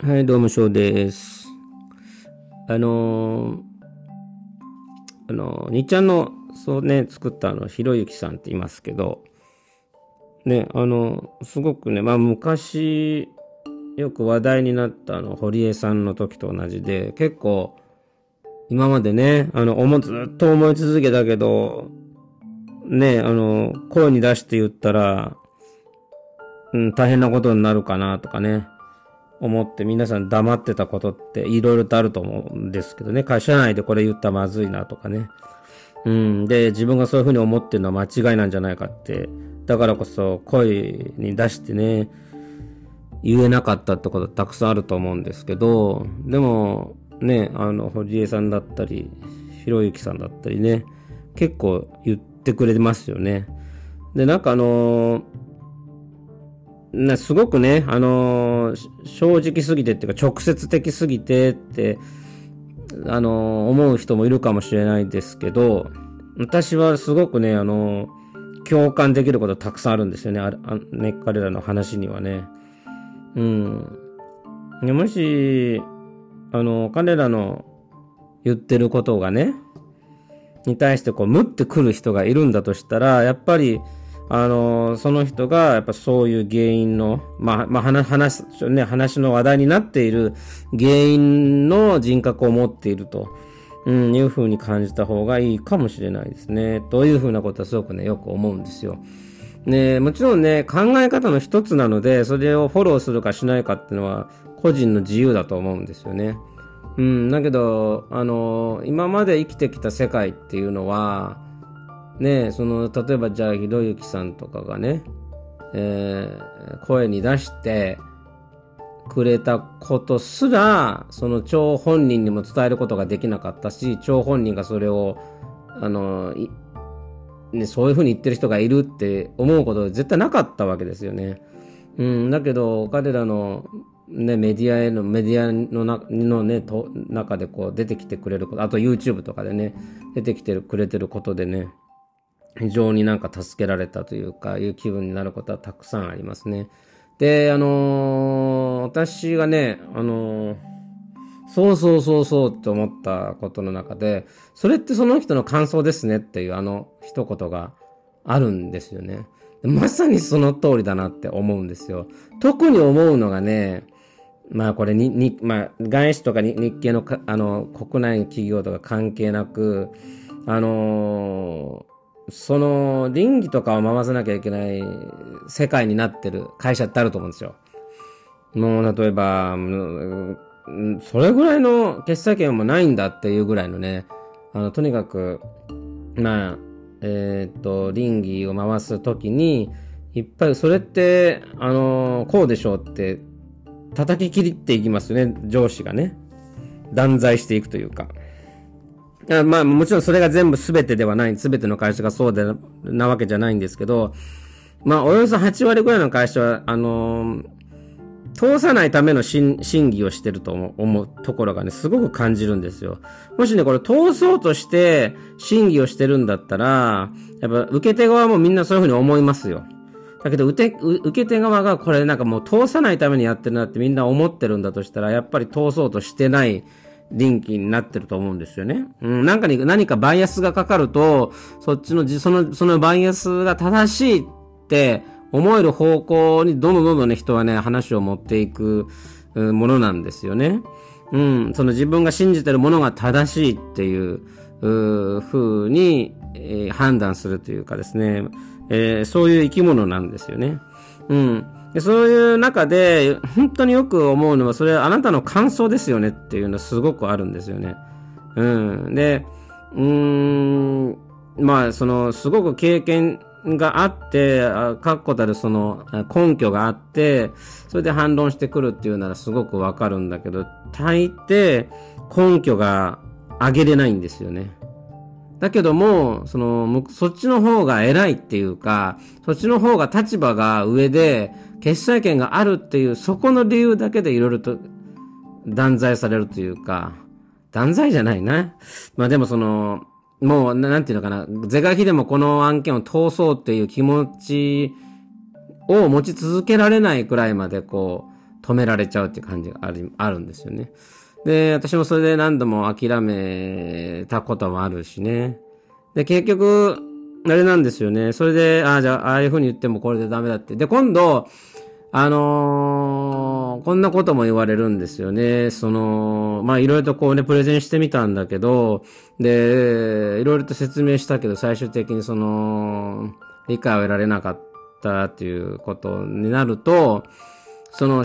はい、どうも、しょうです。あのー、あのー、にちゃんの、そうね、作ったあの、ひろゆきさんって言いますけど、ね、あの、すごくね、まあ、昔、よく話題になったあの、堀江さんの時と同じで、結構、今までね、あの、思ずっと思い続けたけど、ね、あの、声に出して言ったら、うん、大変なことになるかなとかね、思って皆さん黙ってたことっていろいろとあると思うんですけどね、会社内でこれ言ったらまずいなとかね。うん、で、自分がそういうふうに思ってるのは間違いなんじゃないかって、だからこそ声に出してね、言えなかったってことたくさんあると思うんですけど、でも、ね、あの、堀江さんだったり、ひろゆきさんだったりね、結構言ってくれますよね。で、なんかあのーなすごくね、あのー正直すぎてっていうか直接的すぎてって、あのー思う人もいるかもしれないですけど、私はすごくね、あのー共感できることたくさんあるんですよね、ああね彼らの話にはね。うん。もし、あの彼らの言ってることがね、に対してこう、ムってくる人がいるんだとしたら、やっぱり、あの、その人が、やっぱそういう原因の、まあ、まあ、話、話、ね、話の話題になっている原因の人格を持っていると、うん、いうふうに感じた方がいいかもしれないですね。というふうなことはすごくね、よく思うんですよ。ねもちろんね、考え方の一つなので、それをフォローするかしないかっていうのは、個人の自由だと思うんですよね。うん、だけど、あの、今まで生きてきた世界っていうのは、ねその、例えばじゃあ、ひろゆきさんとかがね、えー声に出してくれたことすら、その張本人にも伝えることができなかったし、張本人がそれを、あの、ね、そういうふうに言ってる人がいるって思うこと絶対なかったわけですよね。うん、だけど、彼らの、ね、メディアへの、メディアのなのね、と中でこう出てきてくれること、あと YouTube とかでね、出てきてくれてることでね、非常になんか助けられたというか、いう気分になることはたくさんありますね。で、あのー私がね、あのーそうそうそうそうって思ったことの中で、それってその人の感想ですねっていうあの一言があるんですよね。まさにその通りだなって思うんですよ。特に思うのがね、まあこれに、に、まあ外資とかに日系のかあの国内企業とか関係なく、あのーその倫理とかを回さなきゃいけない世界になってる会社ってあると思うんですよ。もう例えば、それぐらいの決済権もないんだっていうぐらいのね、あの、とにかく、まあ、えーっと、倫理を回すときに、いっぱい、それって、あのこうでしょうって、叩き切っていきますよね、上司がね。断罪していくというか。まあ、もちろんそれが全部全てではない、全ての会社がそうでなわけじゃないんですけど、まあ、およそ8割ぐらいの会社は、あのー通さないための審議をしてると思うところがね、すごく感じるんですよ。もしね、これ通そうとして審議をしてるんだったら、やっぱ受け手側もみんなそういうふうに思いますよ。だけど、受け、受け手側がこれなんかもう通さないためにやってるなってみんな思ってるんだとしたら、やっぱり通そうとしてない臨機になってると思うんですよね。うん、なんかに何かバイアスがかかると、そっちの、その、そのバイアスが正しいって思える方向にどんどんどんどんね、人はね、話を持っていくものなんですよね。うん、その自分が信じてるものが正しいっていう、う風に、えー判断するというかですね、えーそういう生き物なんですよね。うん。でそういう中で、本当によく思うのは、それはあなたの感想ですよねっていうのはすごくあるんですよね。うん。で、うーん、まあ、その、すごく経験があって、確固たるその根拠があって、それで反論してくるっていうならすごくわかるんだけど、大抵根拠が上げれないんですよね。だけども、その、そっちの方が偉いっていうか、そっちの方が立場が上で、決裁権があるっていう、そこの理由だけでいろいろと断罪されるというか、断罪じゃないな。まあでもその、もう、なんていうのかな、是が非でもこの案件を通そうっていう気持ちを持ち続けられないくらいまでこう、止められちゃうっていう感じがあるあるんですよね。で、私もそれで何度も諦めたこともあるしね。で、結局、あれなんですよね。それで、ああ、じゃあ、ああいう風に言ってもこれでダメだって。で、今度、あのー、こんなことも言われるんですよね。その、まあ、いろいろとこうね、プレゼンしてみたんだけど、で、いろいろと説明したけど、最終的にその、理解を得られなかったっていうことになると、その、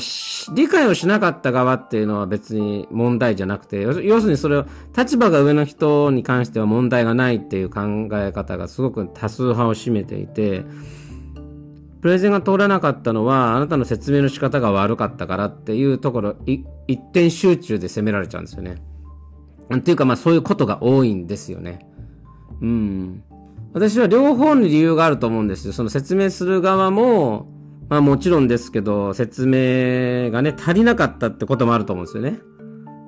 理解をしなかった側っていうのは別に問題じゃなくて、要するにそれを、立場が上の人に関しては問題がないっていう考え方がすごく多数派を占めていて、プレゼンが通らなかったのは、あなたの説明の仕方が悪かったからっていうところ、一点集中で責められちゃうんですよね。っていうかまあそういうことが多いんですよね。うん。私は両方に理由があると思うんですよ。その説明する側も、まあもちろんですけど、説明がね、足りなかったってこともあると思うんですよね。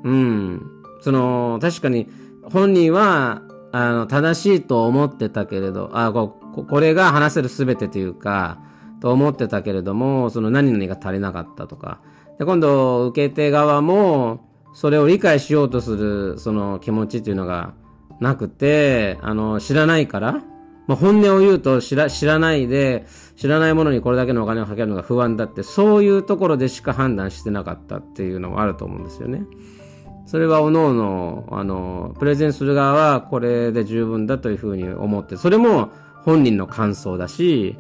うん。その、確かに本人は、あの、正しいと思ってたけれど、あ、ここれが話せるすべてというか、と思ってたけれども、その何々が足りなかったとか。で、今度、受け手側も、それを理解しようとする、その気持ちっていうのがなくて、あの、知らないから、まあ、本音を言うと知ら、知らないで、知らないものにこれだけのお金をかけるのが不安だって、そういうところでしか判断してなかったっていうのもあると思うんですよね。それは各々、あの、プレゼンする側はこれで十分だというふうに思って、それも本人の感想だし、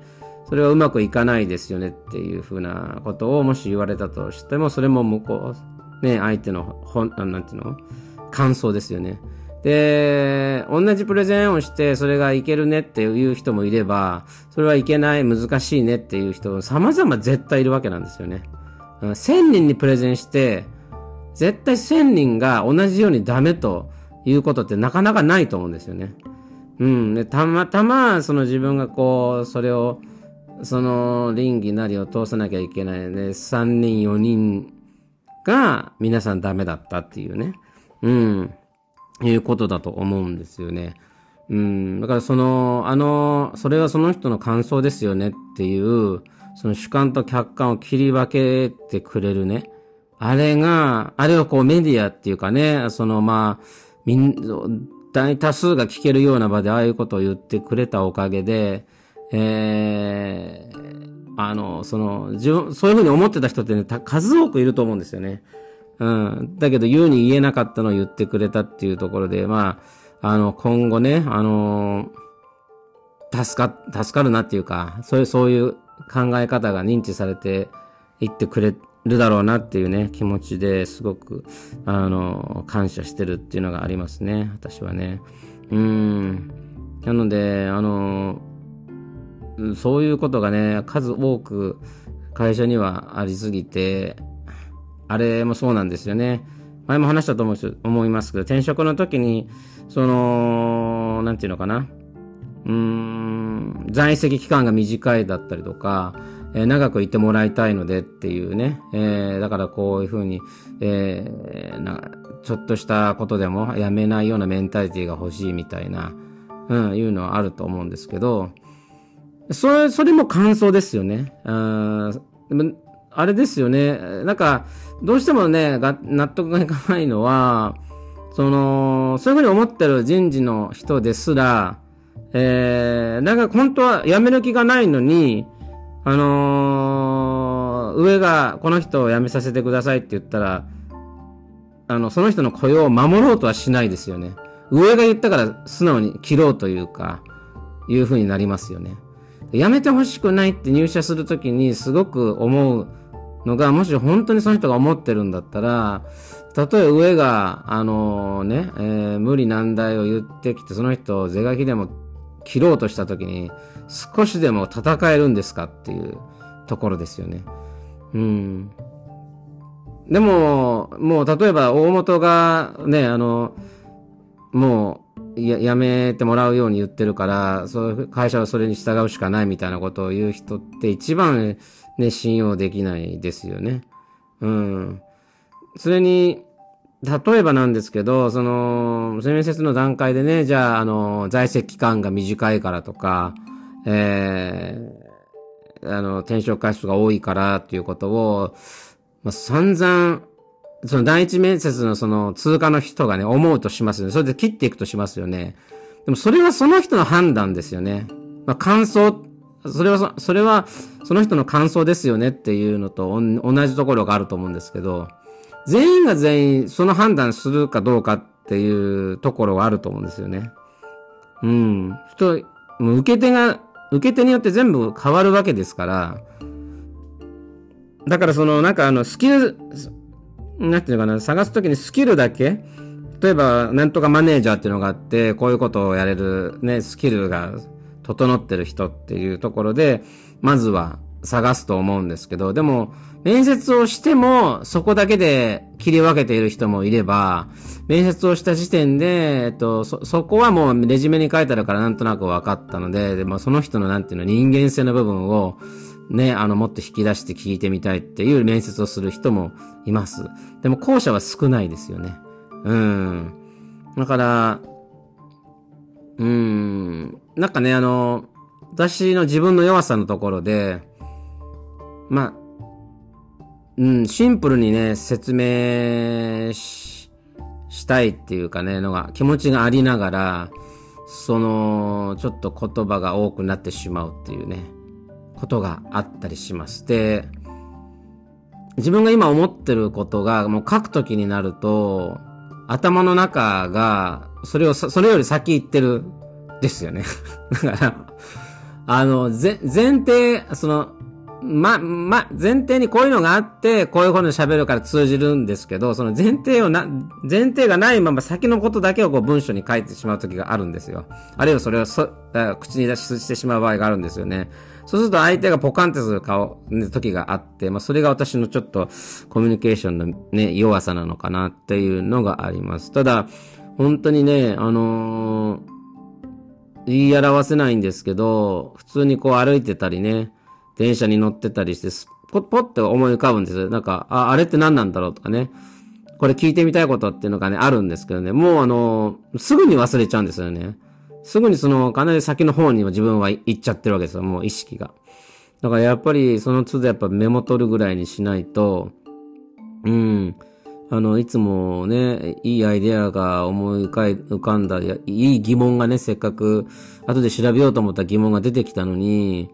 それはうまくいかないですよねっていうふうなことをもし言われたとしても、それも向こう、ね、相手の本、なんていうの感想ですよね。で、同じプレゼンをして、それがいけるねっていう人もいれば、それはいけない、難しいねっていう人、様々絶対いるわけなんですよね。1000人にプレゼンして、絶対1000人が同じようにダメということってなかなかないと思うんですよね。うん。で、たまたま、その自分がこう、それを、その倫理なりを通さなきゃいけないね。3人、4人が皆さんダメだったっていうね。うん。いうことだと思うんですよね。うん。だからその、あの、それはその人の感想ですよねっていう、その主観と客観を切り分けてくれるね。あれが、あれをこうメディアっていうかね、そのまあ、みん、大多数が聞けるような場でああいうことを言ってくれたおかげで、えー、あの、その、自分、そういうふうに思ってた人ってね、数多くいると思うんですよね。うん。だけど言うに言えなかったのを言ってくれたっていうところで、まあ、あの、今後ね、あのー、助か、助かるなっていうか、そういう、そういう考え方が認知されていってくれるだろうなっていうね、気持ちですごく、あのー、感謝してるっていうのがありますね、私はね。うん。なので、あのー、そういうことがね、数多く会社にはありすぎて、あれもそうなんですよね。前も話したと思思いますけど、転職の時に、その、なんていうのかな。うーん、在籍期間が短いだったりとか、えー、長くいてもらいたいのでっていうね。えー、だからこういうふうに、えー、なちょっとしたことでもやめないようなメンタリティが欲しいみたいな、うん、いうのはあると思うんですけど、それ、それも感想ですよね。ああれですよね。なんか、どうしてもね、が納得がいかないのは、その、そういうふうに思ってる人事の人ですら、えー、なんか本当は辞める気がないのに、あのー、上がこの人を辞めさせてくださいって言ったら、あの、その人の雇用を守ろうとはしないですよね。上が言ったから素直に切ろうというか、いうふうになりますよね。辞めてほしくないって入社するときにすごく思うのが、もし本当にその人が思ってるんだったら、たとえ上が、あのね、えー、無理難題を言ってきて、その人を是が非でも切ろうとしたときに、少しでも戦えるんですかっていうところですよね。うん。でも、もう例えば大元がね、あの、もうや、やめてもらうように言ってるから、そういう会社はそれに従うしかないみたいなことを言う人って一番ね、信用できないですよね。うん。それに、例えばなんですけど、その、面接の段階でね、じゃあ、あの、在籍期間が短いからとか、えー、あの、転職回数が多いからっていうことを、まあ、散々、その第一面接のその通過の人がね、思うとしますよね。それで切っていくとしますよね。でもそれはその人の判断ですよね。まあ、感想、それは、それは、その人の感想ですよねっていうのと同じところがあると思うんですけど、全員が全員その判断するかどうかっていうところはあると思うんですよね。うん。人、もう受け手が、受け手によって全部変わるわけですから、だからその、なんかあの、スキル、なんていうのかな、探すときにスキルだけ、例えば、なんとかマネージャーっていうのがあって、こういうことをやれるね、スキルが整ってる人っていうところで、まずは探すと思うんですけど、でも、面接をしても、そこだけで切り分けている人もいれば、面接をした時点で、えっと、そ、そこはもうレジュメに書いてあるからなんとなく分かったので、でまあ、その人のなんていうの人間性の部分を、ね、あの、もっと引き出して聞いてみたいっていう面接をする人もいます。でも後者は少ないですよね。うん。だから、うん、なんかね、あの、私の自分の弱さのところで、まあ、うん、シンプルにね、説明ししたいっていうかね、のが、気持ちがありながら、その、ちょっと言葉が多くなってしまうっていうね。ことがあったりします。で、自分が今思ってることが、もう書くときになると、頭の中が、それを、それより先言ってる、ですよね。だから、あの、ぜ、前提、その、ま、ま、前提にこういうのがあって、こういうことで喋るから通じるんですけど、その前提をな、前提がないまま先のことだけをこう文章に書いてしまう時があるんですよ。あるいはそれをそ、口に出してしまう場合があるんですよね。そうすると相手がポカンってする顔、ね、時があって、まあそれが私のちょっとコミュニケーションのね、弱さなのかなっていうのがあります。ただ、本当にね、あのー、言い表せないんですけど、普通にこう歩いてたりね、電車に乗ってたりして、ポッポッって思い浮かぶんですよ。なんか、あ、あれって何なんだろうとかね。これ聞いてみたいことっていうのがね、あるんですけどね、もうあの、すぐに忘れちゃうんですよね。すぐにその、かなり先の方にも自分は行っちゃってるわけですよ、もう意識が。だからやっぱり、その都度やっぱメモ取るぐらいにしないと、うん、あの、いつもね、いいアイデアが思い浮かんだ、いい疑問がね、せっかく、後で調べようと思った疑問が出てきたのに、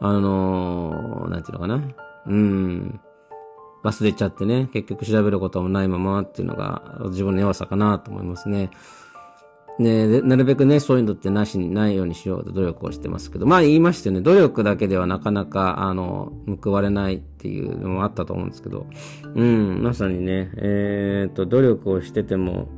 あの、なんていうのかな。うん。忘れちゃってね、結局調べることもないままっていうのが自分の弱さかなと思いますね。ねなるべくね、そういうのってなしにないようにしようと努力をしてますけど、まあ言いましたよね、努力だけではなかなか、あの、報われないっていうのもあったと思うんですけど、うん、まさにね、えー、っと、努力をしてても、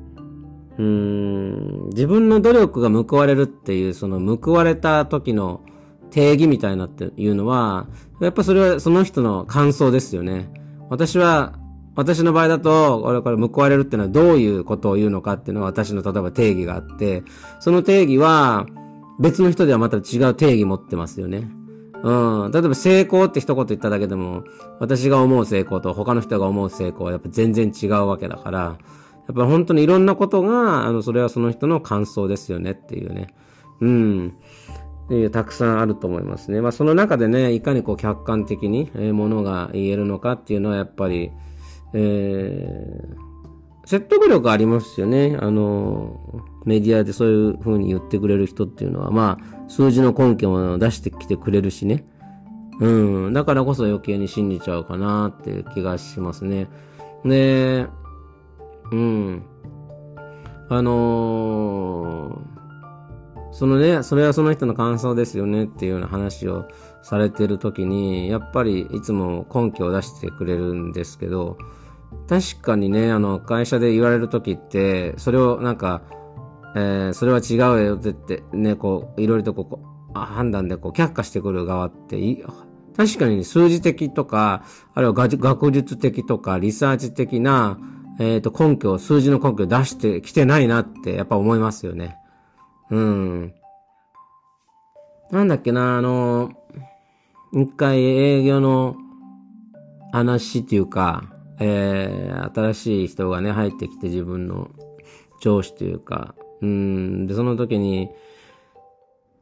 うん、自分の努力が報われるっていう、その報われた時の定義みたいなっていうのは、やっぱそれはその人の感想ですよね。私は、私の場合だと、これこれ報われるっていうのはどういうことを言うのかっていうのは私の例えば定義があって、その定義は別の人ではまた違う定義持ってますよね。うん。例えば成功って一言言っただけでも、私が思う成功と他の人が思う成功はやっぱ全然違うわけだから、やっぱ本当にいろんなことが、あの、それはその人の感想ですよねっていうね。うん。えたくさんあると思いますね。まあその中でね、いかにこう客観的に、えー、ものが言えるのかっていうのはやっぱり、えー、説得力ありますよね。あの、メディアでそういう風に言ってくれる人っていうのは、まあ、数字の根拠も出してきてくれるしね。うん。だからこそ余計に信じちゃうかなっていう気がしますね。で、うん。あのーそのね、それはその人の感想ですよねっていうような話をされてる時に、やっぱりいつも根拠を出してくれるんですけど、確かにね、あの、会社で言われる時って、それをなんか、えー、それは違うよって言って、ね、こう、いろいろとこう、判断でこう、却下してくる側って、確かに数字的とか、あるいは学術的とか、リサーチ的な、えっ、ー、と、根拠、数字の根拠を出してきてないなって、やっぱ思いますよね。うん。なんだっけな、あの、一回営業の話っていうか、えー、新しい人がね、入ってきて自分の上司というか、うん、で、その時に、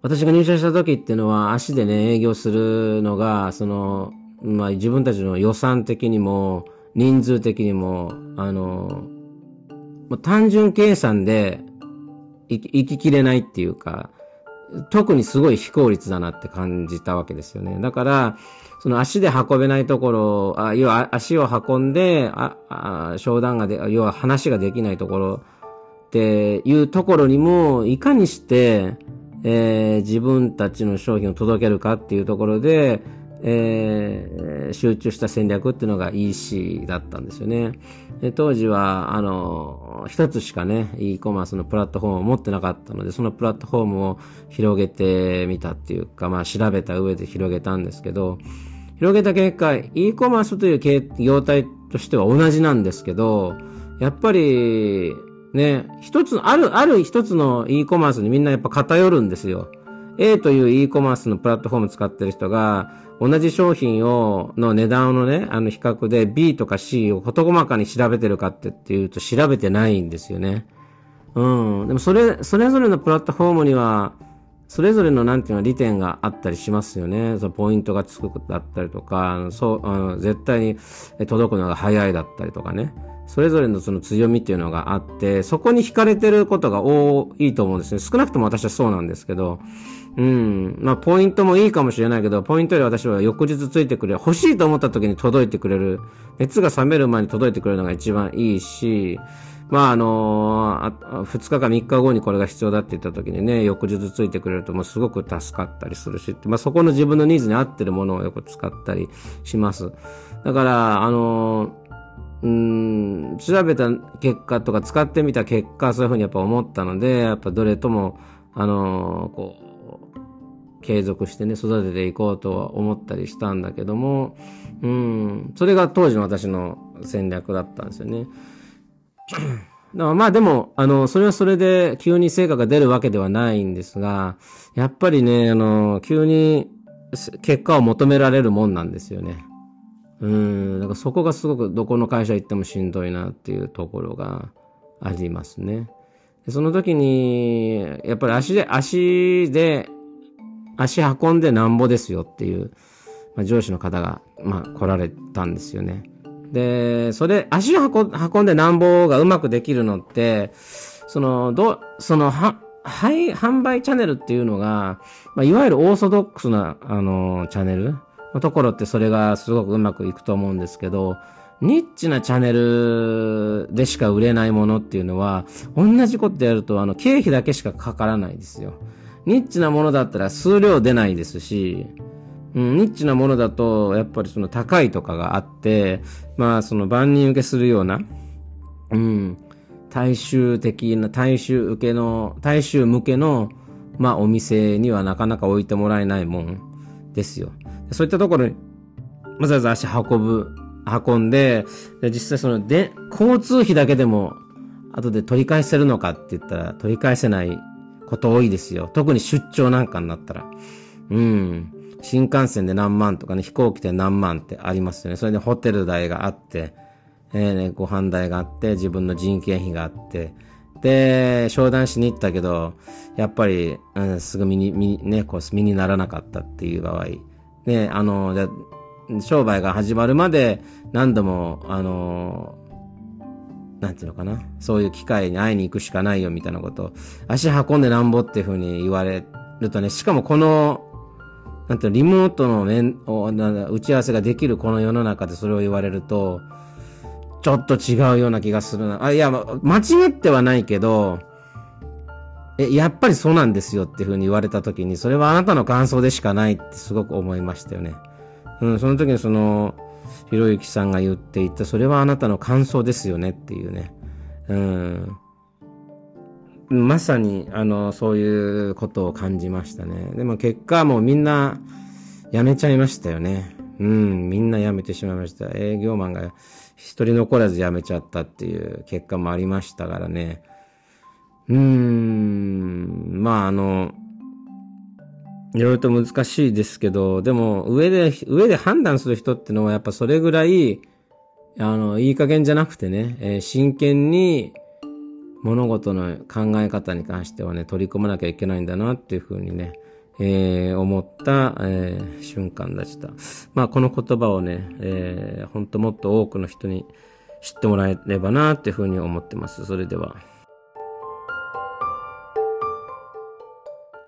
私が入社した時っていうのは足でね、営業するのが、その、まあ自分たちの予算的にも、人数的にも、あの、もう単純計算で生き生ききれないっていうか、特にすごい非効率だなって感じたわけですよね。だから、その足で運べないところ、あ要は足を運んで、ああ商談がで、要は話ができないところっていうところにも、いかにして、えー、自分たちの商品を届けるかっていうところで、えー、集中した戦略っていうのが EC だったんですよね。当時は、あの、一つしかね、e コマースのプラットフォームを持ってなかったので、そのプラットフォームを広げてみたっていうか、まあ調べた上で広げたんですけど、広げた結果、e コマースという業態としては同じなんですけど、やっぱり、ね、一つ、ある、ある一つの e コマースにみんなやっぱ偏るんですよ。A という e コマースのプラットフォーム使ってる人が、同じ商品を、の値段のね、あの比較で B とか C を事細かに調べてるかってっていうと調べてないんですよね。うん。でもそれ、それぞれのプラットフォームには、それぞれのなんていうの利点があったりしますよね。そのポイントがつくだったりとか、そう、あの絶対に届くのが早いだったりとかね。それぞれのその強みっていうのがあって、そこに惹かれてることが多いと思うんですね。少なくとも私はそうなんですけど、うん。まあ、ポイントもいいかもしれないけど、ポイントより私は翌日ついてくれる。欲しいと思った時に届いてくれる。熱が冷める前に届いてくれるのが一番いいし、まあ、あのー、2日か3日後にこれが必要だって言った時にね、翌日ついてくれるともうすごく助かったりするし、まあ、そこの自分のニーズに合ってるものをよく使ったりします。だから、あのーうん、調べた結果とか使ってみた結果、そういうふうにやっぱ思ったので、やっぱどれとも、あのー、こう、継続してね、育てていこうとは思ったりしたんだけども、うん、それが当時の私の戦略だったんですよね。だからまあでも、あの、それはそれで急に成果が出るわけではないんですが、やっぱりね、あの、急に結果を求められるもんなんですよね。うん、だからそこがすごくどこの会社行ってもしんどいなっていうところがありますね。その時に、やっぱり足で、足で、足運んでなんぼですよっていう、まあ、上司の方が、まあ、来られたんですよね。で、それ、足運運んでなんぼがうまくできるのって、その、ど、その、は、はい、販売チャンネルっていうのが、まあ、いわゆるオーソドックスな、あの、チャンネルところってそれがすごくうまくいくと思うんですけど、ニッチなチャンネルでしか売れないものっていうのは、同じことやると、あの、経費だけしかかからないですよ。ニッチなものだったら数量出ないですし、うん、ニッチなものだと、やっぱりその高いとかがあって、まあその万人受けするような、うん、大衆的な、大衆受けの、大衆向けの、まあお店にはなかなか置いてもらえないもんですよ。そういったところに、わざわざ足運ぶ、運んで、で実際その、で、交通費だけでも、後で取り返せるのかって言ったら、取り返せないこと多いですよ。特に出張なんかになったら。うん。新幹線で何万とかね、飛行機で何万ってありますよね。それでホテル代があって、えー、ね、ご飯代があって、自分の人件費があって、で、商談しに行ったけど、やっぱり、うん、すぐ身に、身にね、こう、身にならなかったっていう場合、ね、あの、じゃ商売が始まるまで何度も、あの、なんていうのかな。そういう機会に会いに行くしかないよみたいなこと。足運んでなんぼっていうふうに言われるとね、しかもこの、なんていうの、リモートの面を、打ち合わせができるこの世の中でそれを言われると、ちょっと違うような気がするな。あ、いや、間違ってはないけど、え、やっぱりそうなんですよっていうふうに言われた時に、それはあなたの感想でしかないってすごく思いましたよね。うん、その時にその、ひろゆきさんが言っていた、それはあなたの感想ですよねっていうね。うん。まさに、あの、そういうことを感じましたね。でも結果はもうみんな辞めちゃいましたよね。うん、みんな辞めてしまいました。営業マンが一人残らず辞めちゃったっていう結果もありましたからね。うーん、まああの、いろいろと難しいですけど、でも上で、上で判断する人ってのはやっぱそれぐらい、あの、いい加減じゃなくてね、えー、真剣に物事の考え方に関してはね、取り組まなきゃいけないんだなっていうふうにね、えー、思った、えー、瞬間でした。まあ、この言葉をね、えー、ほんともっと多くの人に知ってもらえればなっていうふうに思ってます。それでは。